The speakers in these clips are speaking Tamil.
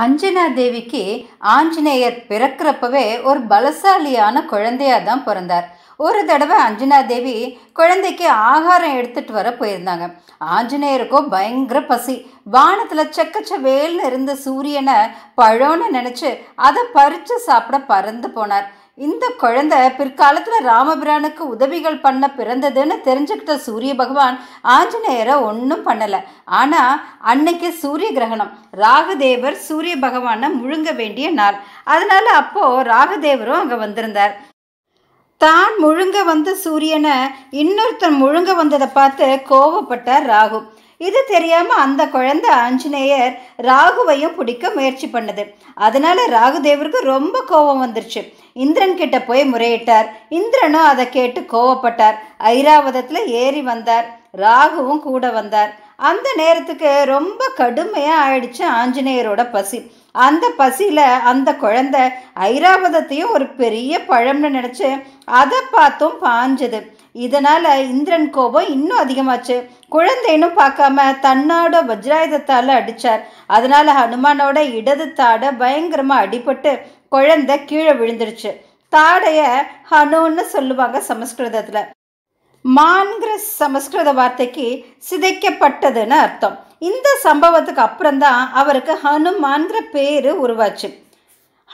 அஞ்சனா தேவிக்கு ஆஞ்சநேயர் பிறக்கிறப்பவே ஒரு பலசாலியான குழந்தையாக தான் பிறந்தார். ஒரு தடவை அஞ்சனா தேவி குழந்தைக்கு ஆகாரம் எடுத்துட்டு வர போயிருந்தாங்க. ஆஞ்சநேயருக்கோ பயங்கர பசி. வானத்தில் செக்கச்சவேல்னு இருந்த சூரியனை பழம்னு நினச்சி அதை பறித்து சாப்பிட பறந்து போனார். இந்த குழந்தை பிற்காலத்தில் ராமபிரானுக்கு உதவிகள் பண்ண பிறந்ததுன்னு தெரிஞ்சுக்கிட்ட சூரிய பகவான் ஆஞ்சநேயரை ஒன்றும் பண்ணலை. ஆனால் அன்னைக்கு சூரிய கிரகணம். ராகுதேவர் சூரிய பகவானை முழுங்க வேண்டிய நாள். அதனால அப்போது ராகுதேவரும் அங்கே வந்திருந்தார். தான் முழுங்க வந்த சூரியனை இன்னொருத்தர் முழுங்க வந்ததை பார்த்து கோவப்பட்டார் ராகு. இது தெரியாமல் அந்த குழந்தை ஆஞ்சநேயர் ராகுவையும் பிடிக்க முயற்சி பண்ணுது. அதனால ராகுதேவருக்கு ரொம்ப கோபம் வந்துருச்சு. இந்திரன் கிட்ட போய் முறையிட்டார். இந்திரனும் அதை கேட்டு கோவப்பட்டார். ஐராவதத்தில் ஏறி வந்தார். ராகுவும் கூட வந்தார். அந்த நேரத்துக்கு ரொம்ப கடுமையாக ஆயிடுச்சு ஆஞ்சநேயரோட பசி. அந்த பசியில் அந்த குழந்தை ஐராவதத்தையும் ஒரு பெரிய பழம்னு நினச்சி அதை பார்த்தும் பாஞ்சது. இதனால் இந்திரன் கோபம் இன்னும் அதிகமாச்சு. குழந்தைன்னு பார்க்காம தன்னோட வஜ்ராயுதத்தால் அடித்தார் அதனால் ஹனுமானோட இடது தாடை பயங்கரமாக அடிபட்டு குழந்தை கீழே விழுந்துருச்சு. தாடையை ஹனுன்னு சொல்லுவாங்க சமஸ்கிருதத்தில். மான்கிற சமஸ்கிருத வார்த்தைக்கு சிதைக்கப்பட்டதுன்னு அர்த்தம். இந்த சம்பவத்துக்கு அப்புறம்தான் அவருக்கு ஹனுமான்கிற பேர் உருவாச்சு.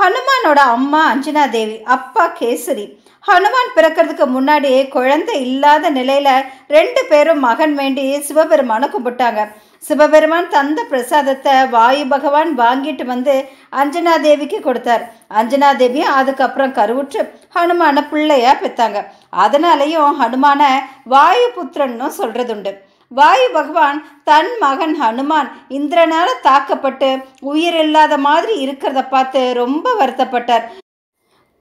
ஹனுமானோட அம்மா அஞ்சனா தேவி அப்பா கேசரி. ஹனுமான் பிறக்கிறதுக்கு முன்னாடி குழந்தை இல்லாத நிலையில் ரெண்டு பேரும் மகன் வேண்டி சிவபெருமானை கும்பிட்டாங்க. சிவபெருமான் தந்த பிரசாதத்தை வாயு பகவான் வாங்கிட்டு வந்து அஞ்சனா தேவிக்கு கொடுத்தார். அஞ்சனா தேவியும் அதுக்கப்புறம் கருவுற்று ஹனுமானை பிள்ளையா பெற்றாங்க அதனாலையும் ஹனுமானை வாயு புத்திரன்னு சொல்றதுண்டு. வாயு பகவான் தன் மகன் ஹனுமான் இந்திரனால தாக்கப்பட்டு உயிர் இல்லாத மாதிரி இருக்கிறத பார்த்து ரொம்ப வருத்தப்பட்டார்.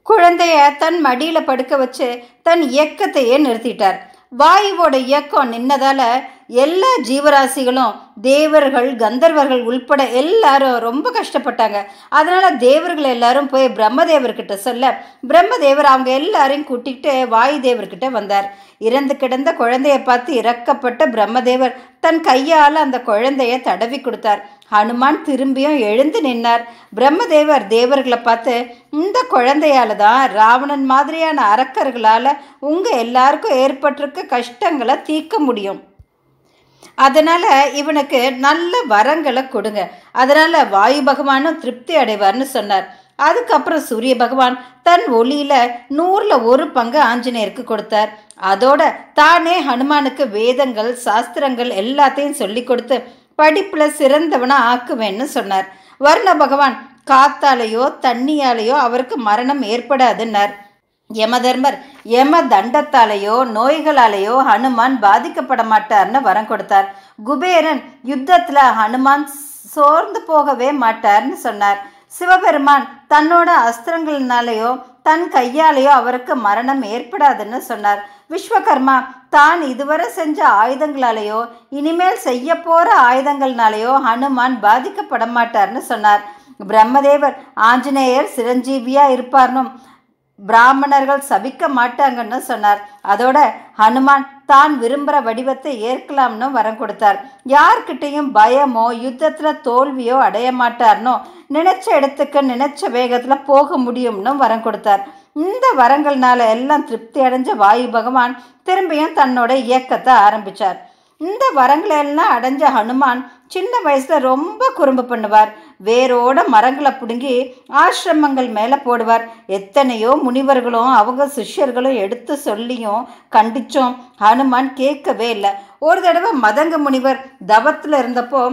குழந்தைய தன் மடியில் படுக்க வச்சு தன் இயக்கத்தையே நிறுத்திட்டார். வாயுவோட இயக்கம் நின்னதால் எல்லா ஜீவராசிகளும் தேவர்கள் கந்தர்வர்கள் உள்பட எல்லாரும் ரொம்ப கஷ்டப்பட்டாங்க. அதனால் தேவர்கள் எல்லாரும் போய் பிரம்மதேவர்கிட்ட சொல்ல பிரம்மதேவர் அவங்க எல்லாரையும் கூட்டிகிட்டு வாயு தேவர்கிட்ட வந்தார். இறந்து கிடந்த குழந்தையை பார்த்து இறக்கப்பட்ட பிரம்மதேவர் தன் கையால் அந்த குழந்தைய தடவி கொடுத்தார். ஹனுமான் திரும்பியும் எழுந்து நின்னார். பிரம்மதேவர் தேவர்களை பார்த்து இந்த குழந்தையால தான் ராவணன் மாதிரியான அரக்கர்களால் உங்கள் எல்லாருக்கும் ஏற்பட்டிருக்க கஷ்டங்களை தீர்க்க முடியும். அதனால் இவனுக்கு நல்ல வரங்களை கொடுங்க. அதனால் வாயு பகவானும் திருப்தி அடைவார்னு சொன்னார். அதுக்கப்புறம் சூரிய பகவான் தன் ஒளியில் நூறில் ஒரு பங்கு ஆஞ்சநேயருக்கு கொடுத்தார். அதோட தானே ஹனுமானுக்கு வேதங்கள் சாஸ்திரங்கள் எல்லாத்தையும் சொல்லி கொடுத்து படிப்பில் சிறந்தவனாக ஆக்குவேன்னு சொன்னார். வர்ண பகவான் காத்தாலேயோ தண்ணியாலேயோ அவருக்கு மரணம் ஏற்படாதுன்னார். யமதர்மர் யம தண்டத்தாலேயோ நோய்களாலேயோ ஹனுமான் பாதிக்கப்பட மாட்டார்னு வரம் கொடுத்தார். குபேரன் யுத்தத்தில் ஹனுமான் சோர்ந்து போகவே மாட்டார்னு சொன்னார். சிவபெருமான் தன்னோட அஸ்திரங்களினாலேயோ தன் கையாலேயோ அவருக்கு மரணம் ஏற்படாதுன்னு சொன்னார். விஸ்வகர்மா தான் இதுவரை செஞ்ச ஆயுதங்களாலேயோ இனிமேல் செய்ய போகிற ஆயுதங்கள்னாலேயோ ஹனுமான் பாதிக்கப்பட மாட்டார்னு சொன்னார். பிரம்மதேவர் ஆஞ்சநேயர் சிரஞ்சீவியாக இருப்பார்னும். பிராமணர்கள் சபிக்க மாட்டாங்கன்னு சொன்னார். அதோட ஹனுமான் தான் விரும்புகிற வடிவத்தை ஏற்கலாம்னு வரம் கொடுத்தார். யார்கிட்டையும் பயமோ யுத்தத்தில் தோல்வியோ அடைய மாட்டார்னோ நினைச்ச இடத்துக்கு நினைச்ச வேகத்தில் போக முடியும்னு வரம் கொடுத்தார். இந்த வரங்கள்னால எல்லாம் திருப்தி அடைஞ்ச வாயு பகவான் திரும்பியும் தன்னோட இயக்கத்தை ஆரம்பித்தார் இந்த வரங்களை எல்லாம் அடைஞ்ச ஹனுமான் சின்ன வயசில் ரொம்ப குறும்பு பண்ணுவார். வேரோட மரங்களை பிடுங்கி ஆசிரமங்கள் மேலே போடுவார். எத்தனையோ முனிவர்களும் அவங்க சிஷ்யர்களும் எடுத்து சொல்லியும் கண்டிச்சும் ஹனுமான் கேட்கவே இல்லை. ஒரு தடவை மதங்க முனிவர் தவத்தில் இருந்தப்போ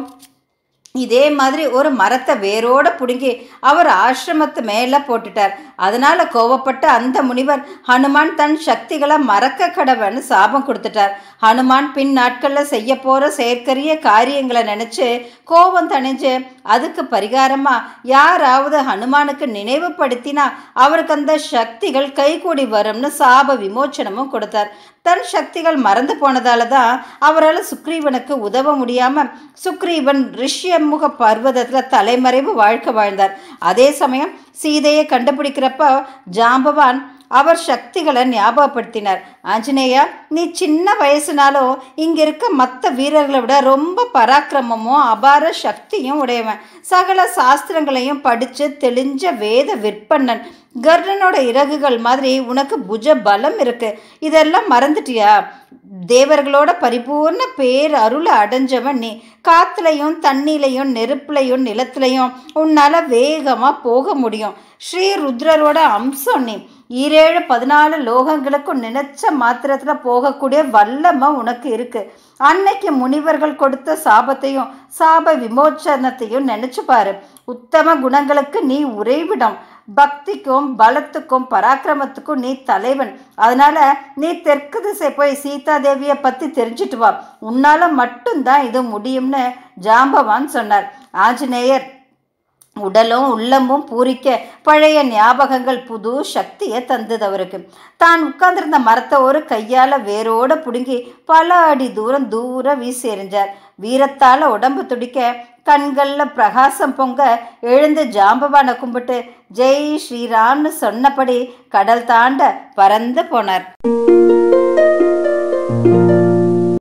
இதே மாதிரி ஒரு மரத்தை வேரோடு பிடுங்கி அவர் ஆசிரமத்து மேலே போட்டுட்டார். அதனால் கோவப்பட்ட அந்த முனிவர் ஹனுமான் தன் சக்திகளை மறக்க கடவன்னு சாபம் கொடுத்துட்டார். ஹனுமான் பின் நாட்களில் செய்ய போகிற செயற்கரிய காரியங்களை நினச்சி கோபம் தணிஞ்சு அதுக்கு பரிகாரமாக யாராவது ஹனுமானுக்கு நினைவுபடுத்தினா அவருக்கு அந்த சக்திகள் கைகூடி வரும்னு சாப விமோச்சனமும் கொடுத்தார். தன் சக்திகள் மறந்து போனதால தான் அவரால் சுக்ரீவனுக்கு உதவ முடியாமல் சுக்ரீவன் ரிஷ்யமுக பர்வதத்தில் தலைமறைவு வாழ்க்கை வாழ்ந்தார். அதே சமயம் சீதையை கண்டுபிடிக்கிறப்ப ஜாம்பவான் அவர் சக்திகளை ஞாபகப்படுத்தினார். ஆஞ்சநேயா நீ சின்ன வயசுனாலும் இங்கே இருக்க மற்ற வீரர்களை விட ரொம்ப பராக்கிரமமும் அபார சக்தியும் உடையவன். சகல சாஸ்திரங்களையும் படித்து தெளிஞ்ச வேத விற்பன்னன். கர்ணனோட இறகுகள் மாதிரி உனக்கு புஜ பலம் இருக்குது இதெல்லாம் மறந்துட்டியா? தேவர்களோட பரிபூர்ண பேர் அருளை அடைஞ்சவன் நீ. காத்துலையும் தண்ணிலையும் நெருப்புலையும் நிலத்துலையும் உன்னால் வேகமாக போக முடியும். ஸ்ரீ ருத்ரரோட அம்சம் நீ. ஈரேழு பதினாலு லோகங்களுக்கும் நினைச்ச மாத்திரத்தில் போகக்கூடிய வல்லமை உனக்கு இருக்கு. அன்னைக்கு முனிவர்கள் கொடுத்த சாபத்தையும் சாப விமோச்சனத்தையும் நினைச்சு பாரு. உத்தம குணங்களுக்கு நீ உறைவிடம். பக்திக்கும் பலத்துக்கும் பராக்கிரமத்துக்கும் நீ தலைவன். அதனால நீ தெற்கு திசை போய் சீதா தேவியை பற்றி தெரிஞ்சிட்டு வா. உன்னால் மட்டும்தான் இது முடியும்னு ஜாம்பவான் சொன்னார். ஆஞ்சநேயர் உடலும் உள்ளமும் பூரிக்க பழைய ஞாபகங்கள் புது சக்தியை தந்தது அவருக்கு. தான் உட்கார்ந்திருந்த மரத்தை ஒரு கையால் வேரோடு பிடுங்கி பல அடி தூரம் தூர வீசி எறிஞ்சார். வீரத்தால் உடம்பு துடிக்க கண்களில் பிரகாசம் பொங்க எழுந்து ஜாம்பவானை கும்பிட்டு ஜெய் ஸ்ரீராம்னு சொன்னபடி கடல் தாண்ட பறந்து போனார்.